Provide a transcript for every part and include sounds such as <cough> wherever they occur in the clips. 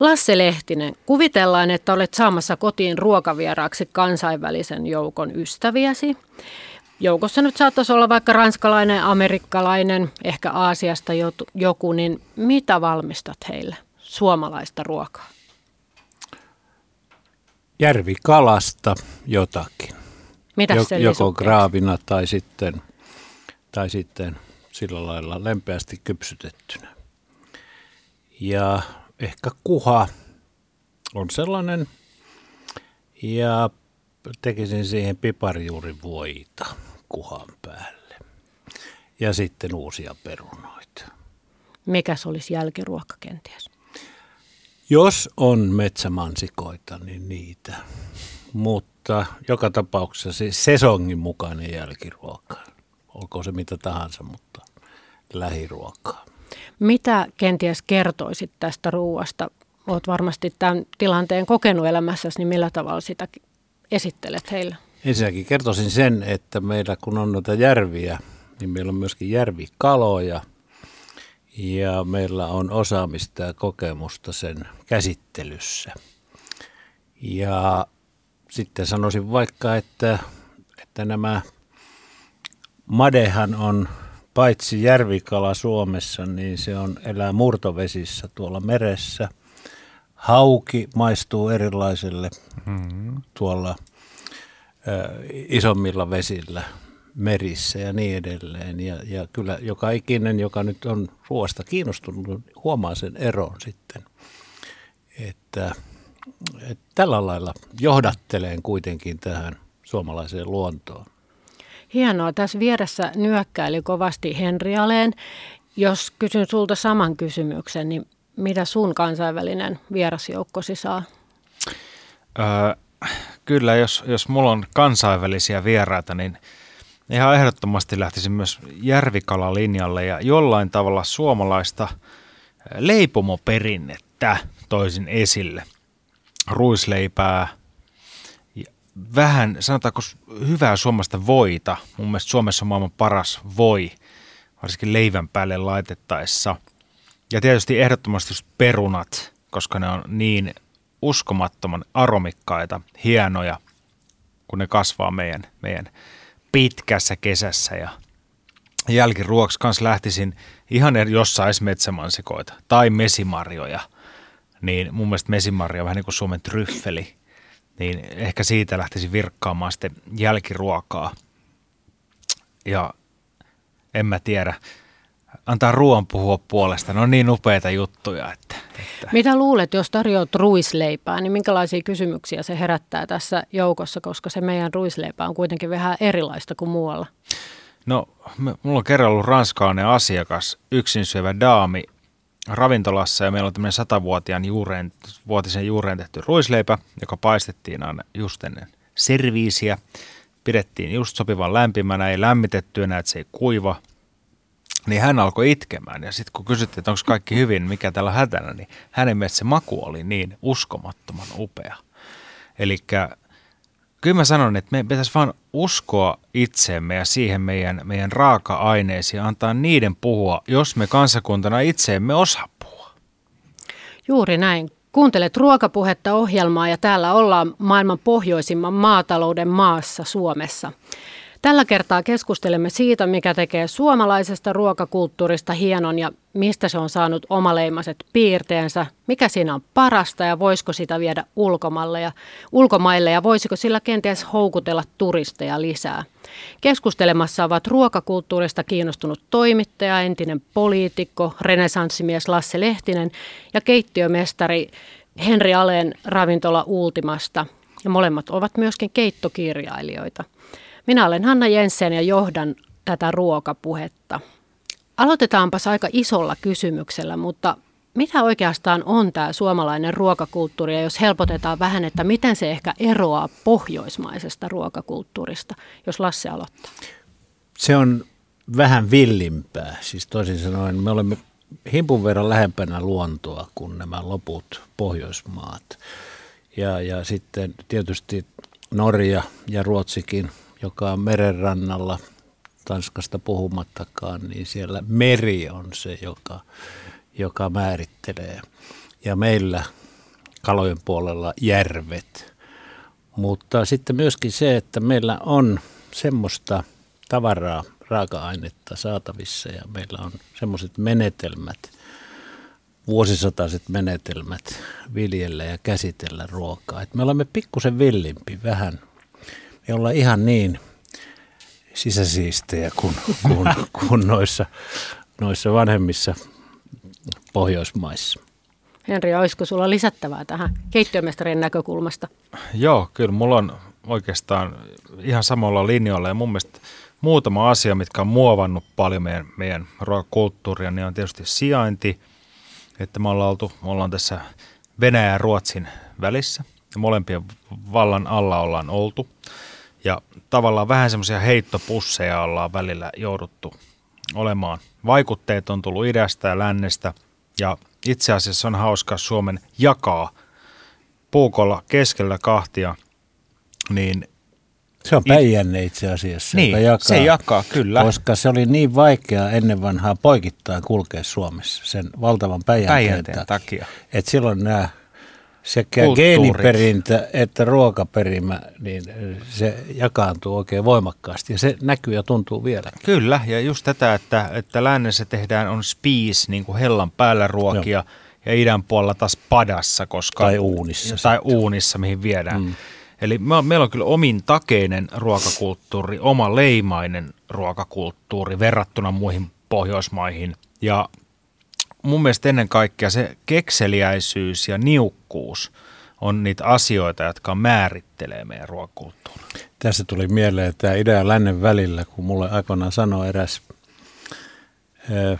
Lasse Lehtinen, kuvitellaan, että olet saamassa kotiin ruokavieraaksi kansainvälisen joukon ystäviäsi. Joukossa nyt saattaisi olla vaikka ranskalainen, amerikkalainen, ehkä Aasiasta joku, niin mitä valmistat heille suomalaista ruokaa? Järvikalasta jotakin. Mitä Jok, Joko graavina tai sitten, tai sitten sillä lailla lempeästi kypsytettynä. Ja ehkä kuha on sellainen. Ja tekisin siihen piparjuurivoita kuhan päälle. Ja sitten uusia perunoita. Mikäs olisi jälkiruokka kenties? Jos on metsämansikoita, niin niitä. Mutta joka tapauksessa siis sesongin mukainen jälkiruoka. Olkoon se mitä tahansa, mutta lähiruokaa. Mitä kenties kertoisit tästä ruuasta? Olet varmasti tämän tilanteen kokenut elämässäsi, niin millä tavalla sitä esittelet heille? Ensinnäkin kertoisin sen, että meillä kun on noita järviä, niin meillä on myöskin järvikaloja ja meillä on osaamista ja kokemusta sen käsittelyssä. Ja sitten sanoisin vaikka, että, että nämä madehan on paitsi järvikala Suomessa, niin se on elää murtovesissä tuolla meressä. Hauki maistuu erilaiselle mm-hmm. tuolla ö, isommilla vesillä, merissä ja niin edelleen. Ja, ja kyllä joka ikinen, joka nyt on ruoasta kiinnostunut, huomaa sen eron sitten. Että, että tällä lailla johdatteleen kuitenkin tähän suomalaiseen luontoon. Hienoa. Tässä vieressä nyökkäili kovasti Henri Aleen. Jos kysyn sulta saman kysymyksen, niin mitä sun kansainvälinen vierasjoukkosi saa? Öö, kyllä, jos, jos mulla on kansainvälisiä vieraita, niin ihan ehdottomasti lähtisin myös järvikalalinjalle ja jollain tavalla suomalaista leipomoperinnettä toisin esille. Ruisleipää, vähän, sanotaanko hyvää suomasta voita. Mun mielestä Suomessa on maailman paras voi, varsinkin leivän päälle laitettaessa. Ja tietysti ehdottomasti perunat, koska ne on niin uskomattoman aromikkaita, hienoja, kun ne kasvaa meidän, meidän pitkässä kesässä. Ja jälkiruoksi kanssa lähtisin ihan jossain metsämansikoita tai mesimarjoja. Niin mun mielestä mesimarja on vähän niin kuin Suomen tryffeli niin ehkä siitä lähtisi virkkaamaan sitten jälkiruokaa. Ja en mä tiedä, antaa ruoan puhua puolesta. Ne on niin upeita juttuja. Että, että. Mitä luulet, jos tarjoat ruisleipää, niin minkälaisia kysymyksiä se herättää tässä joukossa, koska se meidän ruisleipä on kuitenkin vähän erilaista kuin muualla? No, mulla on kerran ollut ranskalainen asiakas, yksin syövä daami, ravintolassa ja meillä on tämmöinen satavuotiaan juureen, vuotisen juureen tehty ruisleipä, joka paistettiin aina just ennen serviisiä. Pidettiin just sopivan lämpimänä, ei lämmitetty enää, että se ei kuiva. Niin hän alkoi itkemään ja sitten kun kysyttiin, että onko kaikki hyvin, mikä täällä on hätänä, niin hänen mielestä se maku oli niin uskomattoman upea. Eli kyllä mä sanon, että me pitäisi vaan uskoa itseemme ja siihen meidän, meidän raaka-aineisiin antaa niiden puhua, jos me kansakuntana itseemme osaa puhua. Juuri näin. Kuuntelet ruokapuhetta ohjelmaa ja täällä ollaan maailman pohjoisimman maatalouden maassa Suomessa. Tällä kertaa keskustelemme siitä, mikä tekee suomalaisesta ruokakulttuurista hienon ja mistä se on saanut omaleimaset piirteensä, mikä siinä on parasta ja voisiko sitä viedä ulkomaille ja, ulkomaille ja voisiko sillä kenties houkutella turisteja lisää. Keskustelemassa ovat ruokakulttuurista kiinnostunut toimittaja, entinen poliitikko, renesanssimies Lasse Lehtinen ja keittiömestari Henri Aleen ravintola Ultimasta. Ja molemmat ovat myöskin keittokirjailijoita. Minä olen Hanna Jensen ja johdan tätä ruokapuhetta. Aloitetaanpas aika isolla kysymyksellä, mutta mitä oikeastaan on tämä suomalainen ruokakulttuuri ja jos helpotetaan vähän, että miten se ehkä eroaa pohjoismaisesta ruokakulttuurista, jos Lasse aloittaa? Se on vähän villimpää, siis toisin sanoen me olemme himpun verran lähempänä luontoa kuin nämä loput Pohjoismaat. Ja, ja sitten tietysti Norja ja Ruotsikin – joka on merenrannalla, Tanskasta puhumattakaan, niin siellä meri on se, joka, joka määrittelee. Ja meillä kalojen puolella järvet. Mutta sitten myöskin se, että meillä on semmoista tavaraa, raaka-ainetta saatavissa ja meillä on semmoiset menetelmät, vuosisataiset menetelmät viljellä ja käsitellä ruokaa. Et me olemme pikkusen villimpi vähän. Me ollaan ihan niin sisäsiistejä kuin, kuin, <laughs> kuin noissa, noissa vanhemmissa Pohjoismaissa. Henri, olisiko sulla lisättävää tähän keittiömestarin näkökulmasta? Joo, kyllä mulla on oikeastaan ihan samalla linjoilla ja mun mielestä muutama asia, mitkä on muovannut paljon meidän, meidän ruokakulttuuria, niin on tietysti sijainti, että me ollaan, oltu, me ollaan tässä Venäjän ja Ruotsin välissä ja molempien vallan alla ollaan oltu. Ja tavallaan vähän semmoisia heittopusseja ollaan välillä jouduttu olemaan. Vaikutteet on tullut idästä ja lännestä ja itse asiassa on hauska Suomen jakaa puukolla keskellä kahtia, niin se on Päijänne itse asiassa, niin, jakaa, se jakaa, kyllä. Koska se oli niin vaikeaa ennen vanhaa poikittain kulkea Suomessa sen valtavan Päijänteen, takia. takia. Että silloin nämä sekä Kulttuurit. geeniperintä että ruokaperimä, niin se jakaantuu oikein voimakkaasti ja se näkyy ja tuntuu vielä. Kyllä, ja just tätä, että, että lännessä tehdään on spiis, niin kuin hellan päällä ruokia, Joo. ja idän puolella taas padassa. Koska, tai uunissa. Tai sitten. uunissa, mihin viedään. Mm. Eli me, meillä on kyllä omin takeinen ruokakulttuuri, oma leimainen ruokakulttuuri verrattuna muihin Pohjoismaihin. Ja mun mielestä ennen kaikkea se kekseliäisyys ja niukkuus on niitä asioita, jotka määrittelee meidän ruokakulttuuria. Tässä tuli mieleen, että tämä idän ja lännen välillä, kun mulle aikoinaan sanoi eräs eh,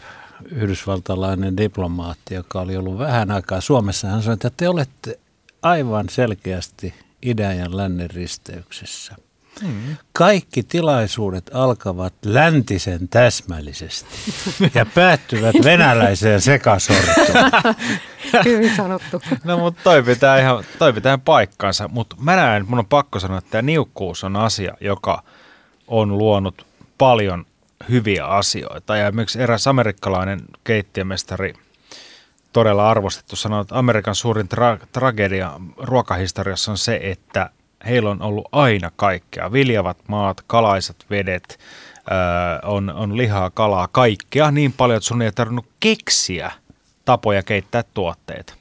yhdysvaltalainen diplomaatti, joka oli ollut vähän aikaa Suomessa, hän sanoi, että te olette aivan selkeästi idän ja lännen risteyksessä. Mm. Kaikki tilaisuudet alkavat läntisen täsmällisesti ja päättyvät venäläiseen sekasortoon. <laughs> Hyvin sanottu. No mutta toi pitää ihan, toi pitää paikkansa, mutta mä näen, mun on pakko sanoa, että tämä niukkuus on asia, joka on luonut paljon hyviä asioita. Ja esimerkiksi eräs amerikkalainen keittiömestari todella arvostettu sanoi, että Amerikan suurin tra- tragedia ruokahistoriassa on se, että heillä on ollut aina kaikkea. Viljavat maat, kalaiset vedet, öö, on, on lihaa, kalaa, kaikkea niin paljon, että sun ei tarvinnut keksiä tapoja keittää tuotteita.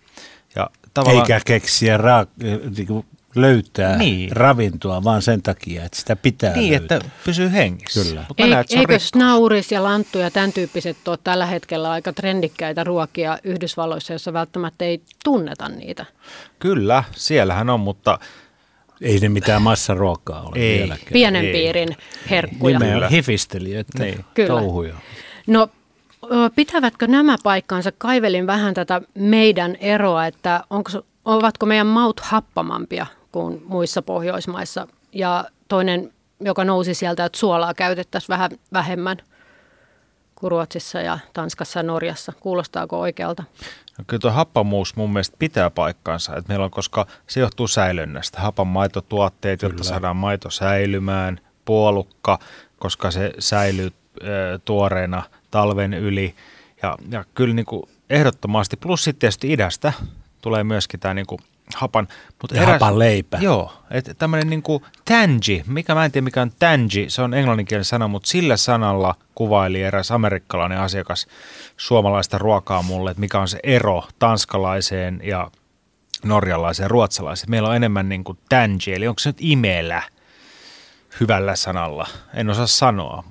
Ja tavallaan, Eikä keksiä ra- niin löytää niin. ravintoa vaan sen takia, että sitä pitää Niin, löytää. että pysyy hengissä. Kyllä. Ei, näet, eikö snauris ja lanttu ja tämän tyyppiset ole tällä hetkellä aika trendikkäitä ruokia Yhdysvalloissa, jossa välttämättä ei tunneta niitä? Kyllä, siellähän on, mutta ei ne mitään massaruokaa ole ei. vieläkään. Pienen ei. piirin herkkuja. Nimeä hifistelijöitä, niin. touhuja. No pitävätkö nämä paikkaansa? Kaivelin vähän tätä meidän eroa, että onko, ovatko meidän maut happamampia kuin muissa Pohjoismaissa? Ja toinen, joka nousi sieltä, että suolaa käytettäisiin vähän vähemmän kuin Ruotsissa ja Tanskassa ja Norjassa. Kuulostaako oikealta? No kyllä tuo happamuus mun mielestä pitää paikkansa, että meillä on, koska se johtuu säilönnästä. Hapan maitotuotteet, kyllä. jotta saadaan maito säilymään, puolukka, koska se säilyy e, tuoreena talven yli. Ja, ja kyllä niin kuin ehdottomasti, plus sitten tietysti idästä tulee myöskin tämä niin kuin hapan. Mutta eräs, hapan leipä. Joo, että tämmöinen niin kuin tangi, mikä mä en tiedä mikä on tangi, se on englanninkielinen sana, mutta sillä sanalla kuvaili eräs amerikkalainen asiakas suomalaista ruokaa mulle, että mikä on se ero tanskalaiseen ja norjalaiseen ja ruotsalaiseen. Meillä on enemmän niin kuin tangi, eli onko se nyt imelä hyvällä sanalla? En osaa sanoa,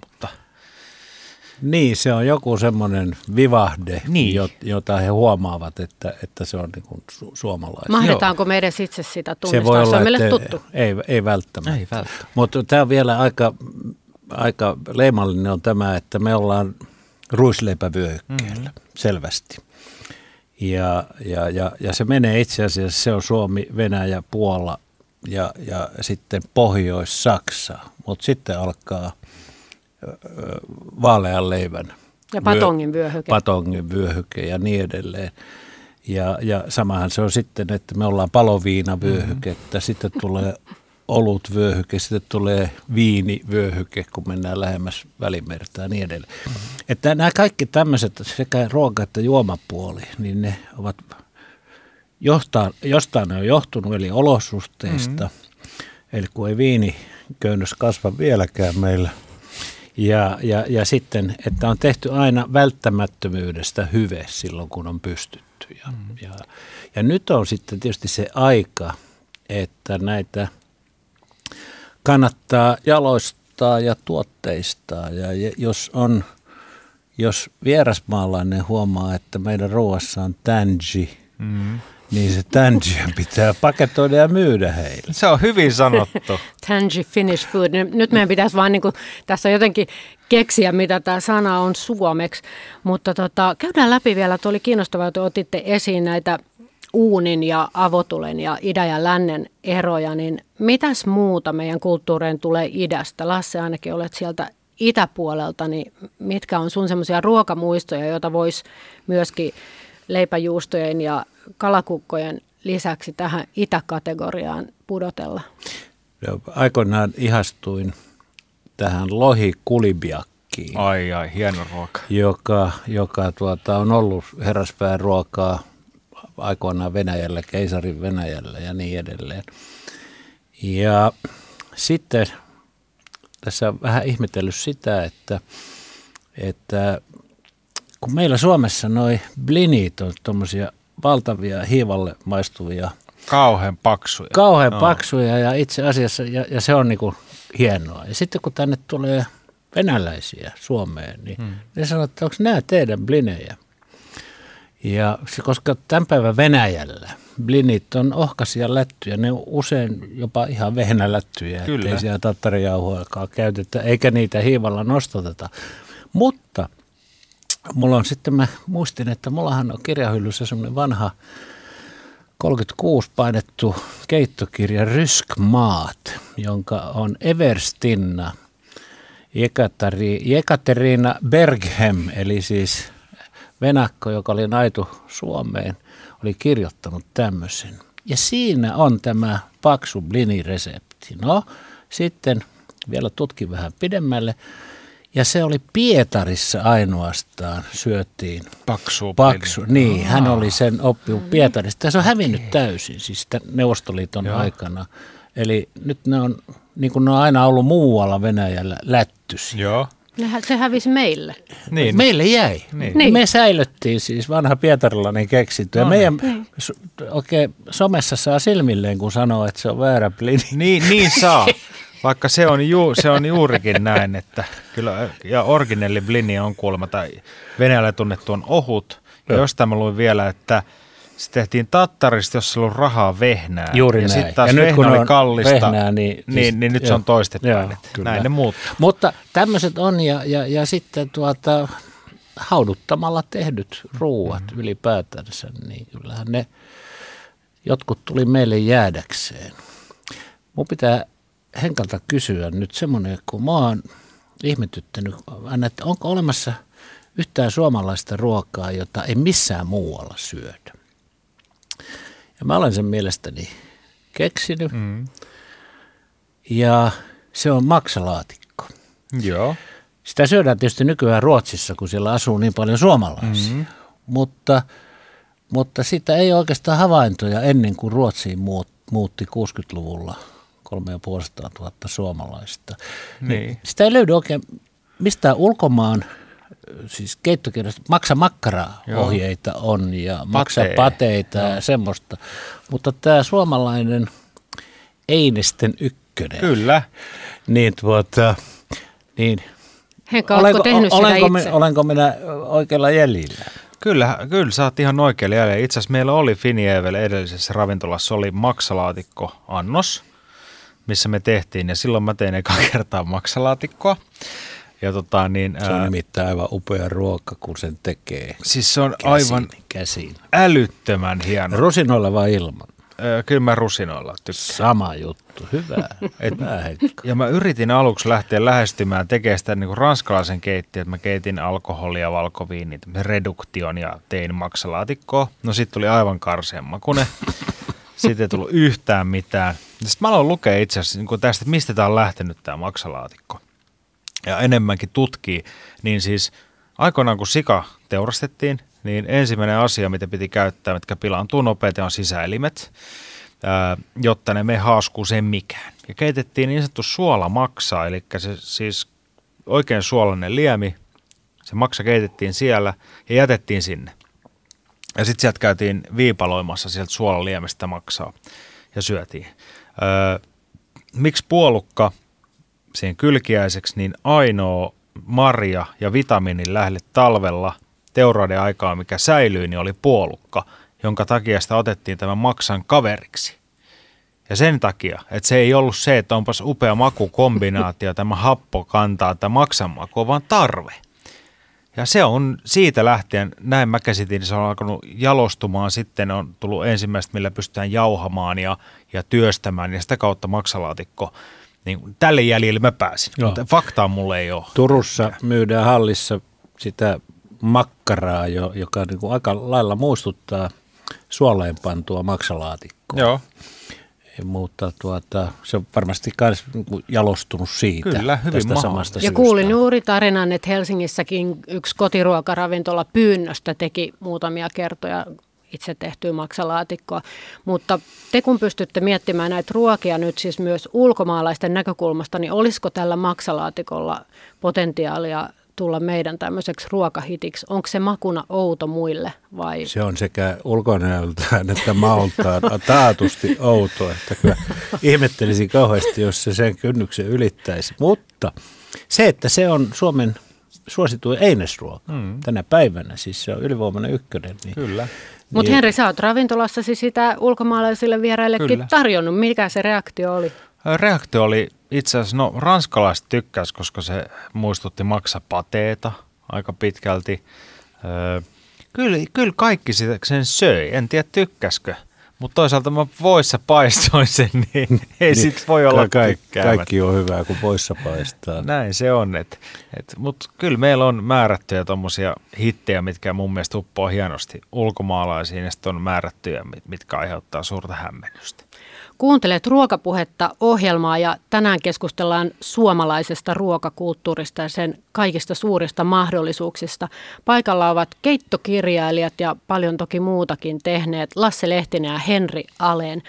niin, se on joku semmoinen vivahde, niin. jota he huomaavat, että, että se on niin kuin su- suomalainen. Mahdetaanko me edes itse sitä tunnistaa? Se, voi olla, se on meille tuttu. Ei, ei välttämättä. Ei välttämättä. Mutta tämä on vielä aika, aika leimallinen on tämä, että me ollaan ruisleipävyöhykkeellä mm-hmm. selvästi. Ja, ja, ja, ja se menee itse asiassa, se on Suomi, Venäjä, Puola ja, ja sitten Pohjois-Saksa. Mutta sitten alkaa – vaalean leivän. Ja patongin vyöhyke. Patongin vyöhyke ja niin edelleen. Ja, ja samahan se on sitten, että me ollaan paloviinavyöhykettä, mm-hmm. sitten tulee olutvyöhyke, sitten tulee viinivyöhyke, kun mennään lähemmäs välimertaa ja niin edelleen. Mm-hmm. Että nämä kaikki tämmöiset sekä ruoka- että juomapuoli, niin ne ovat jostain, jostain ne on johtunut, eli olosuhteista. Mm-hmm. Eli kun ei viiniköynnös kasva vieläkään meillä. Ja, ja, ja sitten, että on tehty aina välttämättömyydestä hyve silloin, kun on pystytty. Ja, mm. ja, ja nyt on sitten tietysti se aika, että näitä kannattaa jaloistaa ja tuotteistaa. Ja jos on, jos vierasmaalainen huomaa, että meidän ruoassa on tangi, mm niin se tangia pitää paketoida ja myydä heille. Se on hyvin sanottu. <laughs> tangi Finnish food. Nyt meidän pitäisi vaan niin kuin, tässä jotenkin keksiä, mitä tämä sana on suomeksi. Mutta tota, käydään läpi vielä, että oli kiinnostavaa, että otitte esiin näitä uunin ja avotulen ja idän ja lännen eroja, niin mitäs muuta meidän kulttuureen tulee idästä? Lasse, ainakin olet sieltä itäpuolelta, niin mitkä on sun semmoisia ruokamuistoja, joita voisi myöskin leipäjuustojen ja kalakukkojen lisäksi tähän itäkategoriaan pudotella? Aikoinaan ihastuin tähän lohikulibiakkiin. Ai ai, hieno ruoka. Joka, joka tuota, on ollut herraspään ruokaa aikoinaan Venäjällä, keisarin Venäjällä ja niin edelleen. Ja sitten tässä on vähän ihmetellyt sitä, että, että kun meillä Suomessa noi blinit on tuommoisia valtavia hiivalle maistuvia. Kauhean paksuja. Kauhean no. paksuja ja itse asiassa, ja, ja se on niinku hienoa. Ja sitten kun tänne tulee venäläisiä Suomeen, niin hmm. ne sanoo, että onko nämä teidän blinejä? Ja koska tämän päivän Venäjällä blinit on ohkaisia lättyjä, ne on usein jopa ihan vehnälättyjä, Kyllä. ettei siellä tattarijauhoakaan käytetä, eikä niitä hiivalla nostateta. Mutta – mulla on sitten, mä muistin, että mullahan on kirjahyllyssä semmoinen vanha 36 painettu keittokirja Ryskmaat, jonka on Everstinna Jekaterina Berghem, eli siis venakko, joka oli naitu Suomeen, oli kirjoittanut tämmöisen. Ja siinä on tämä paksu bliniresepti. No, sitten vielä tutkin vähän pidemmälle. Ja se oli Pietarissa ainoastaan syötiin. Paksu. Paksu, niin. Hän oli sen oppinut Pietarista. Se on hävinnyt okay. täysin, siis Neuvostoliiton Joo. aikana. Eli nyt ne on, niin kuin ne on aina ollut muualla Venäjällä, lättysi. Joo. Se hävisi meille. Niin. Meille jäi. Niin. niin. Me säilyttiin siis vanha pietarilainen keksintö. Ja no, meidän niin. oikein somessa saa silmilleen, kun sanoo, että se on väärä plini. Niin, niin saa. <laughs> Vaikka se on, ju, se on juurikin näin, että kyllä, ja originelli blini on kuulemma, tai Venäjällä tunnettu on ohut. Ja jostain mä luin vielä, että se tehtiin tattarista, jos on ollut rahaa vehnää. Juuri ja näin. sitten taas ja nyt kun oli kallista, vehnää, niin, niin, niin, niin nyt joo, se on toistepäin. Joo, näin ne muuttuu. Mutta tämmöiset on, ja, ja, ja sitten tuota, hauduttamalla tehdyt ruuat mm-hmm. ylipäätänsä, niin kyllähän ne jotkut tuli meille jäädäkseen. Mun pitää Henkalta kysyä nyt semmoinen, kun mä oon ihmetyttänyt, että onko olemassa yhtään suomalaista ruokaa, jota ei missään muualla syödä. Ja mä olen sen mielestäni keksinyt. Mm. Ja se on maksalaatikko. Joo. Sitä syödään tietysti nykyään Ruotsissa, kun siellä asuu niin paljon suomalaisia. Mm-hmm. Mutta, mutta sitä ei oikeastaan havaintoja ennen kuin Ruotsiin muutti 60-luvulla – 3500 000 suomalaista. Niin. Sitä ei löydy oikein mistään ulkomaan siis keittokirjasta, maksa makkaraa ohjeita on ja maksa Patee. pateita Joo. ja semmoista. Mutta tämä suomalainen Einesten ykkönen. Kyllä. Niin tuota, niin Henka, olenko, tehnyt olenko, sitä itse? olenko minä oikealla jäljellä? Kyllä, kyllä sä oot ihan oikealla jäljellä. Itse asiassa meillä oli Finievel edellisessä ravintolassa oli maksalaatikko annos, missä me tehtiin, ja silloin mä tein eka <laughs> kertaa maksalaatikkoa. Ja tota, niin, se on ää, nimittäin aivan upea ruoka, kun sen tekee Siis se on käsin, aivan käsin. älyttömän hieno. Rusinoilla vai ilman? Öö, kyllä mä rusinoilla tykkään. Sama juttu, hyvä. Et, ja mä yritin aluksi lähteä lähestymään tekemään sitä niin kuin ranskalaisen keittiön, että mä keitin alkoholia, valkoviinit, reduktion ja tein maksalaatikkoa. No sitten tuli aivan karseen makune. <laughs> Siitä ei tullut yhtään mitään. Sitten mä aloin lukea itse asiassa niin tästä, että mistä tämä on lähtenyt tämä maksalaatikko. Ja enemmänkin tutkii, niin siis aikoinaan kun sika teurastettiin, niin ensimmäinen asia, mitä piti käyttää, mitkä pilaantuu nopeasti, on sisäelimet, jotta ne me haaskuu sen mikään. Ja keitettiin niin sanottu suolamaksa, eli se siis oikein suolainen liemi, se maksa keitettiin siellä ja jätettiin sinne. Ja sitten sieltä käytiin viipaloimassa sieltä suolaliemestä maksaa ja syötiin. Öö, miksi puolukka siihen kylkiäiseksi, niin ainoa marja ja vitamiinin lähde talvella teuraiden aikaa, mikä säilyi, niin oli puolukka, jonka takia sitä otettiin tämän maksan kaveriksi. Ja sen takia, että se ei ollut se, että onpas upea makukombinaatio, tämä happo kantaa tämä maksan maku, vaan tarve. Ja se on siitä lähtien, näin mä käsitin, se on alkanut jalostumaan, sitten on tullut ensimmäistä, millä pystytään jauhamaan ja, ja työstämään, ja sitä kautta maksalaatikko. Niin tälle jäljelle mä pääsin, Joo. mutta faktaa mulle ei ole. Turussa myydään hallissa sitä makkaraa, joka niin kuin aika lailla muistuttaa suoleen pantua maksalaatikkoa. Joo. Mutta tuota, se on varmasti myös niin jalostunut siitä. Kyllä, hyvin tästä samasta Ja kuulin juuri tarinan, että Helsingissäkin yksi kotiruokaravintola pyynnöstä teki muutamia kertoja itse tehtyä maksalaatikkoa. Mutta te kun pystytte miettimään näitä ruokia nyt siis myös ulkomaalaisten näkökulmasta, niin olisiko tällä maksalaatikolla potentiaalia tulla meidän tämmöiseksi ruokahitiksi? Onko se makuna outo muille vai? Se on sekä ulkonäöltään että maultaan <laughs> taatusti outo, että kyllä ihmettelisin kauheasti, jos se sen kynnyksen ylittäisi. Mutta se, että se on Suomen suosituin einesruoka mm. tänä päivänä, siis se on ylivoimainen ykkönen. Niin, Kyllä. Mutta niin, Henri, sä oot ravintolassasi sitä ulkomaalaisille vieraillekin Kyllä. tarjonnut. Mikä se reaktio oli? Reaktio oli itse asiassa, no ranskalaiset tykkäs, koska se muistutti maksapateeta aika pitkälti. Öö, kyllä, kyllä kaikki sitä sen söi, en tiedä tykkäskö. Mutta toisaalta mä voissa paistoin sen, niin ei <laughs> niin, sit voi olla kaikki, kaikki on hyvää, kun voissa paistaa. <laughs> Näin se on. Et, et, Mutta kyllä meillä on määrättyjä tuommoisia hittejä, mitkä mun mielestä uppoaa hienosti ulkomaalaisiin, ja sitten on määrättyjä, mitkä aiheuttaa suurta hämmennystä. Kuuntelet ruokapuhetta ohjelmaa ja tänään keskustellaan suomalaisesta ruokakulttuurista ja sen kaikista suurista mahdollisuuksista. Paikalla ovat keittokirjailijat ja paljon toki muutakin tehneet Lasse Lehtinen ja Henri Aleen.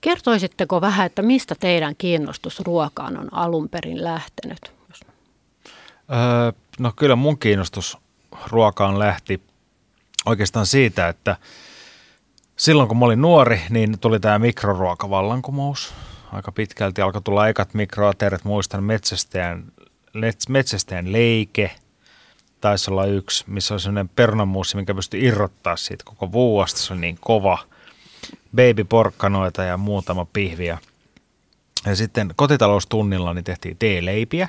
Kertoisitteko vähän, että mistä teidän kiinnostus ruokaan on alun perin lähtenyt? Öö, no kyllä mun kiinnostus ruokaan lähti oikeastaan siitä, että – silloin kun mä olin nuori, niin tuli tämä mikroruokavallankumous. Aika pitkälti alkoi tulla ekat mikroateriat, muistan metsästäjän, metsästäjän leike, taisi olla yksi, missä oli sellainen perunamuussi, mikä pystyi irrottaa siitä koko vuosta, se oli niin kova. Babyporkkanoita ja muutama pihviä. Ja sitten kotitaloustunnilla niin tehtiin teeleipiä.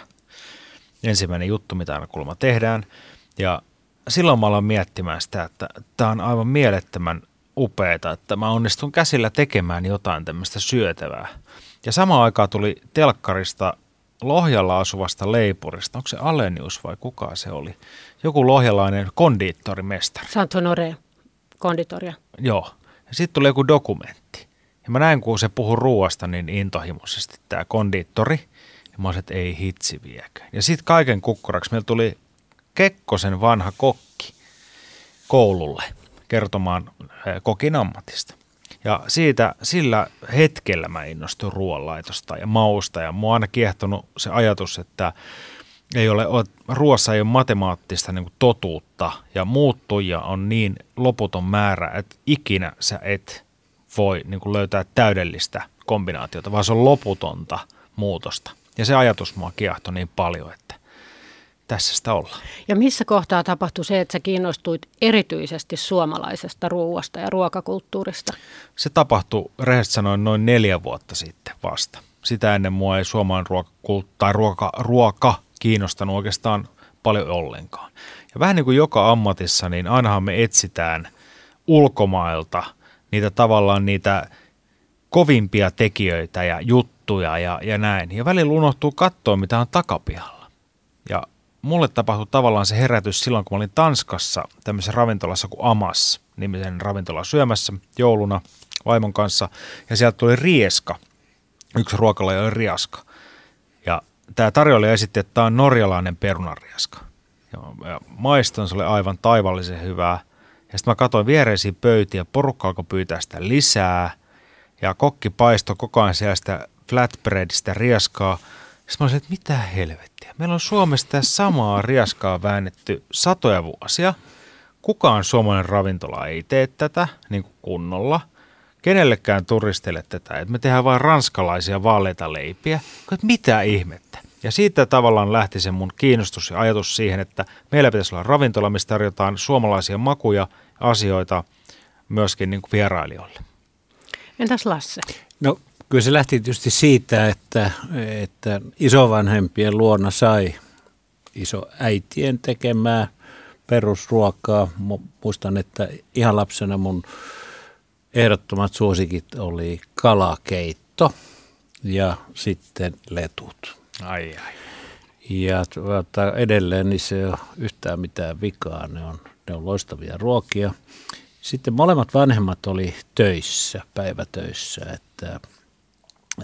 Ensimmäinen juttu, mitä aina kulma tehdään. Ja silloin mä aloin miettimään sitä, että tämä on aivan mielettömän upeeta, että mä onnistun käsillä tekemään jotain tämmöistä syötävää. Ja samaan aikaan tuli telkkarista Lohjalla asuvasta leipurista, onko se Alenius vai kuka se oli? Joku lohjalainen kondiittorimestari. Santonore, konditoria. Joo. Ja sitten tuli joku dokumentti. Ja mä näin, kun se puhui ruoasta niin intohimoisesti, tämä kondiittori. Ja mä olisin, että ei hitsi viekään. Ja sitten kaiken kukkuraksi meillä tuli Kekkosen vanha kokki koululle – kertomaan eh, kokin ammatista. Ja siitä, sillä hetkellä mä innostuin ruoanlaitosta ja mausta ja mua on aina kiehtonut se ajatus, että ei ole, ruoassa ei ole matemaattista niin kuin totuutta ja muuttuja on niin loputon määrä, että ikinä sä et voi niin kuin löytää täydellistä kombinaatiota, vaan se on loputonta muutosta. Ja se ajatus mua kiehtoi niin paljon, että tässä sitä ollaan. Ja missä kohtaa tapahtui se, että sä kiinnostuit erityisesti suomalaisesta ruoasta ja ruokakulttuurista? Se tapahtui rehellisesti sanoen noin neljä vuotta sitten vasta. Sitä ennen mua ei suomalainen ruoka, tai ruoka, ruoka kiinnostanut oikeastaan paljon ollenkaan. Ja vähän niin kuin joka ammatissa, niin ainahan me etsitään ulkomailta niitä tavallaan niitä kovimpia tekijöitä ja juttuja ja, ja näin. Ja välillä unohtuu katsoa, mitä on takapihalla. Mulle tapahtui tavallaan se herätys silloin, kun mä olin Tanskassa tämmöisessä ravintolassa kuin Amas, nimisen ravintola syömässä jouluna vaimon kanssa. Ja sieltä tuli rieska. Yksi ruokalaji oli riaska. Ja tämä tarjoilija esitti, että tämä on norjalainen perunarieska. Ja, ja maiston se oli aivan taivallisen hyvää. Ja sitten mä katsoin viereisiä pöytiä, porukka alkoi pyytää sitä lisää. Ja kokki paistoi koko ajan siellä sitä flatbreadistä rieskaa. Sitten mä olisin, että mitä helvettiä. Meillä on Suomessa tämä samaa rieskaa väännetty satoja vuosia. Kukaan suomalainen ravintola ei tee tätä niin kuin kunnolla. Kenellekään turistille tätä, että me tehdään vain ranskalaisia vaaleita leipiä. Että mitä ihmettä. Ja siitä tavallaan lähti se mun kiinnostus ja ajatus siihen, että meillä pitäisi olla ravintola, missä tarjotaan suomalaisia makuja ja asioita myöskin niin kuin vierailijoille. Entäs Lasse? No kyllä se lähti tietysti siitä, että, että isovanhempien luona sai iso äitien tekemää perusruokaa. Muistan, että ihan lapsena mun ehdottomat suosikit oli kalakeitto ja sitten letut. Ai ai. Ja tuota, edelleen niin se ei ole yhtään mitään vikaa, ne on, ne on loistavia ruokia. Sitten molemmat vanhemmat oli töissä, päivätöissä, että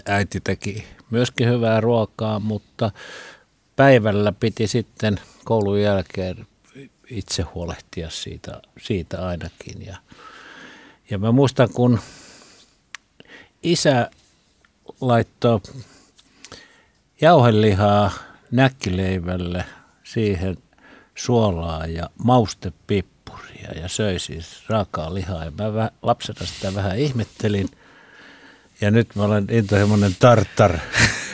äiti teki myöskin hyvää ruokaa, mutta päivällä piti sitten koulun jälkeen itse huolehtia siitä, siitä ainakin. Ja, ja mä muistan, kun isä laittoi jauhelihaa näkkileivälle, siihen suolaa ja maustepippuria ja söi siis raakaa lihaa. Ja mä lapsena sitä vähän ihmettelin. Ja nyt mä olen intohimoinen tartar,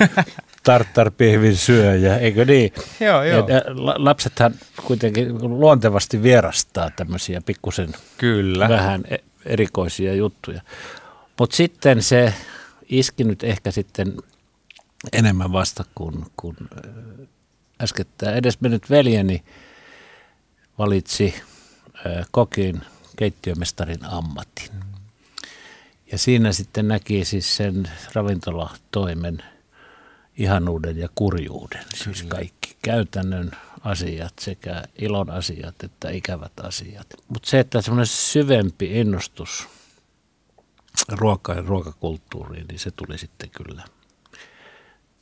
<laughs> tartarpihvin syöjä, eikö niin? Joo, joo. Ja lapsethan kuitenkin luontevasti vierastaa tämmöisiä pikkusen Kyllä. vähän e- erikoisia juttuja. Mutta sitten se iski nyt ehkä sitten enemmän vasta kuin, kuin äskettäin mennyt veljeni valitsi kokin keittiömestarin ammatin. Ja siinä sitten näki siis sen ravintolatoimen ihanuuden ja kurjuuden. Siis kaikki käytännön asiat, sekä ilon asiat että ikävät asiat. Mutta se, että semmoinen syvempi innostus ruoka- ja ruokakulttuuriin, niin se tuli sitten kyllä –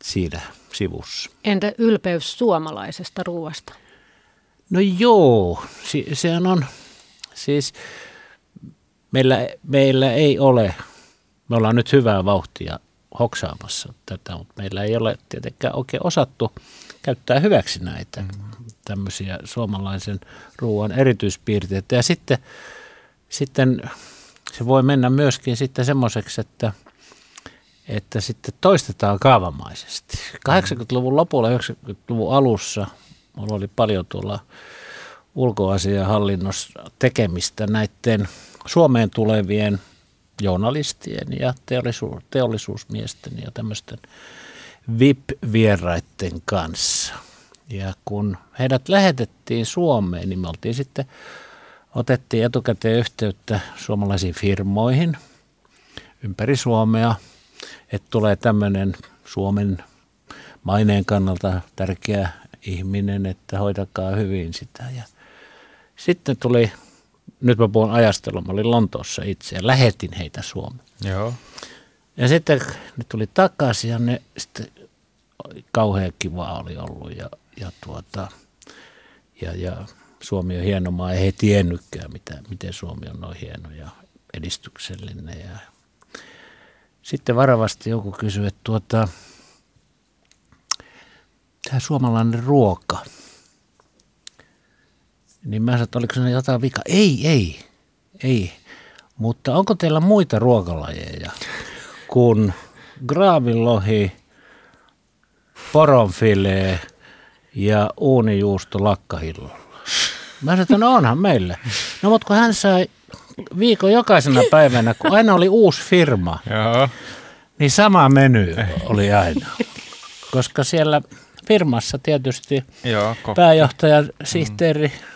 siinä sivussa. Entä ylpeys suomalaisesta ruoasta? No joo, se, sehän on, siis meillä, meillä ei ole, me ollaan nyt hyvää vauhtia hoksaamassa tätä, mutta meillä ei ole tietenkään oikein osattu käyttää hyväksi näitä mm. tämmöisiä suomalaisen ruoan erityispiirteitä. Ja sitten, sitten se voi mennä myöskin sitten semmoiseksi, että – että sitten toistetaan kaavamaisesti. 80-luvun lopulla, 90-luvun alussa mulla oli paljon tuolla ulkoasiahallinnossa tekemistä näiden Suomeen tulevien journalistien ja teollisuus, teollisuusmiesten ja tämmöisten VIP-vieraiden kanssa. Ja kun heidät lähetettiin Suomeen, niin me oltiin sitten, otettiin etukäteen yhteyttä suomalaisiin firmoihin ympäri Suomea – että tulee tämmöinen Suomen maineen kannalta tärkeä ihminen, että hoitakaa hyvin sitä. Ja sitten tuli, nyt mä puhun ajastelua, mä olin Lontoossa itse ja lähetin heitä Suomeen. Joo. Ja sitten ne tuli takaisin ja ne sitten kauhean kiva oli ollut ja, ja, tuota, ja, ja Suomi on hieno maa. Ei he tiennytkään, mitä, miten Suomi on noin hieno ja edistyksellinen ja sitten varovasti joku kysyi, että tuota, tämä suomalainen ruoka, niin mä sanoin, että oliko se jotain vika. Ei, ei, ei. Mutta onko teillä muita ruokalajeja kuin graavilohi, poronfilee ja uunijuusto lakkahillolla? Mä sanoin, että no onhan meille. No mutta kun hän sai viikon jokaisena päivänä, kun aina oli uusi firma, Joo. niin sama meny oli aina. Koska siellä firmassa tietysti Joo, pääjohtaja, sihteeri mm.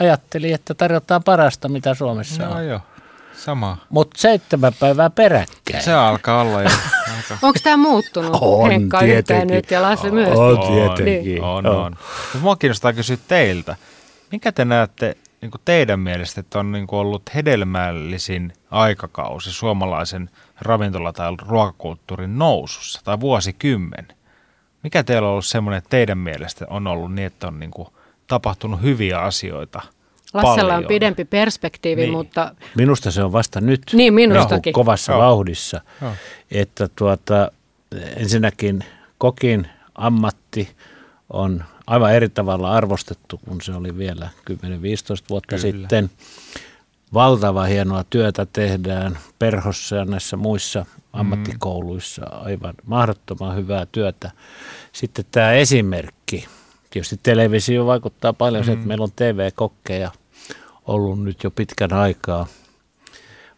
Ajatteli, että tarjotaan parasta, mitä Suomessa joo, on. Joo. Sama. Mutta seitsemän päivää peräkkäin. Se alkaa olla jo. <laughs> Onko tämä muuttunut on, Henkka yhtään nyt ja Lasse myös? On, tietenkin. Niin. On, on. on. Mua kiinnostaa kysyä teiltä. Minkä te näette niin kuin teidän mielestä, että on niin kuin ollut hedelmällisin aikakausi suomalaisen ravintola- tai ruokakulttuurin nousussa tai vuosikymmen? Mikä teillä on ollut semmoinen, että teidän mielestä on ollut niin, että on niin kuin tapahtunut hyviä asioita Lassella paljon. on pidempi perspektiivi, Niin. mutta Minusta se on vasta nyt Niin, minustakin. Kovassa Joo. vauhdissa, Joo. että tuota, ensinnäkin kokin ammatti on aivan eri tavalla arvostettu kuin se oli vielä 10-15 vuotta Kyllä. sitten. Valtava hienoa työtä tehdään perhossa ja näissä muissa ammattikouluissa, aivan mahdottoman hyvää työtä. Sitten tämä esimerkki, tietysti televisio vaikuttaa paljon mm. se, että meillä on TV-kokkeja ollut nyt jo pitkän aikaa.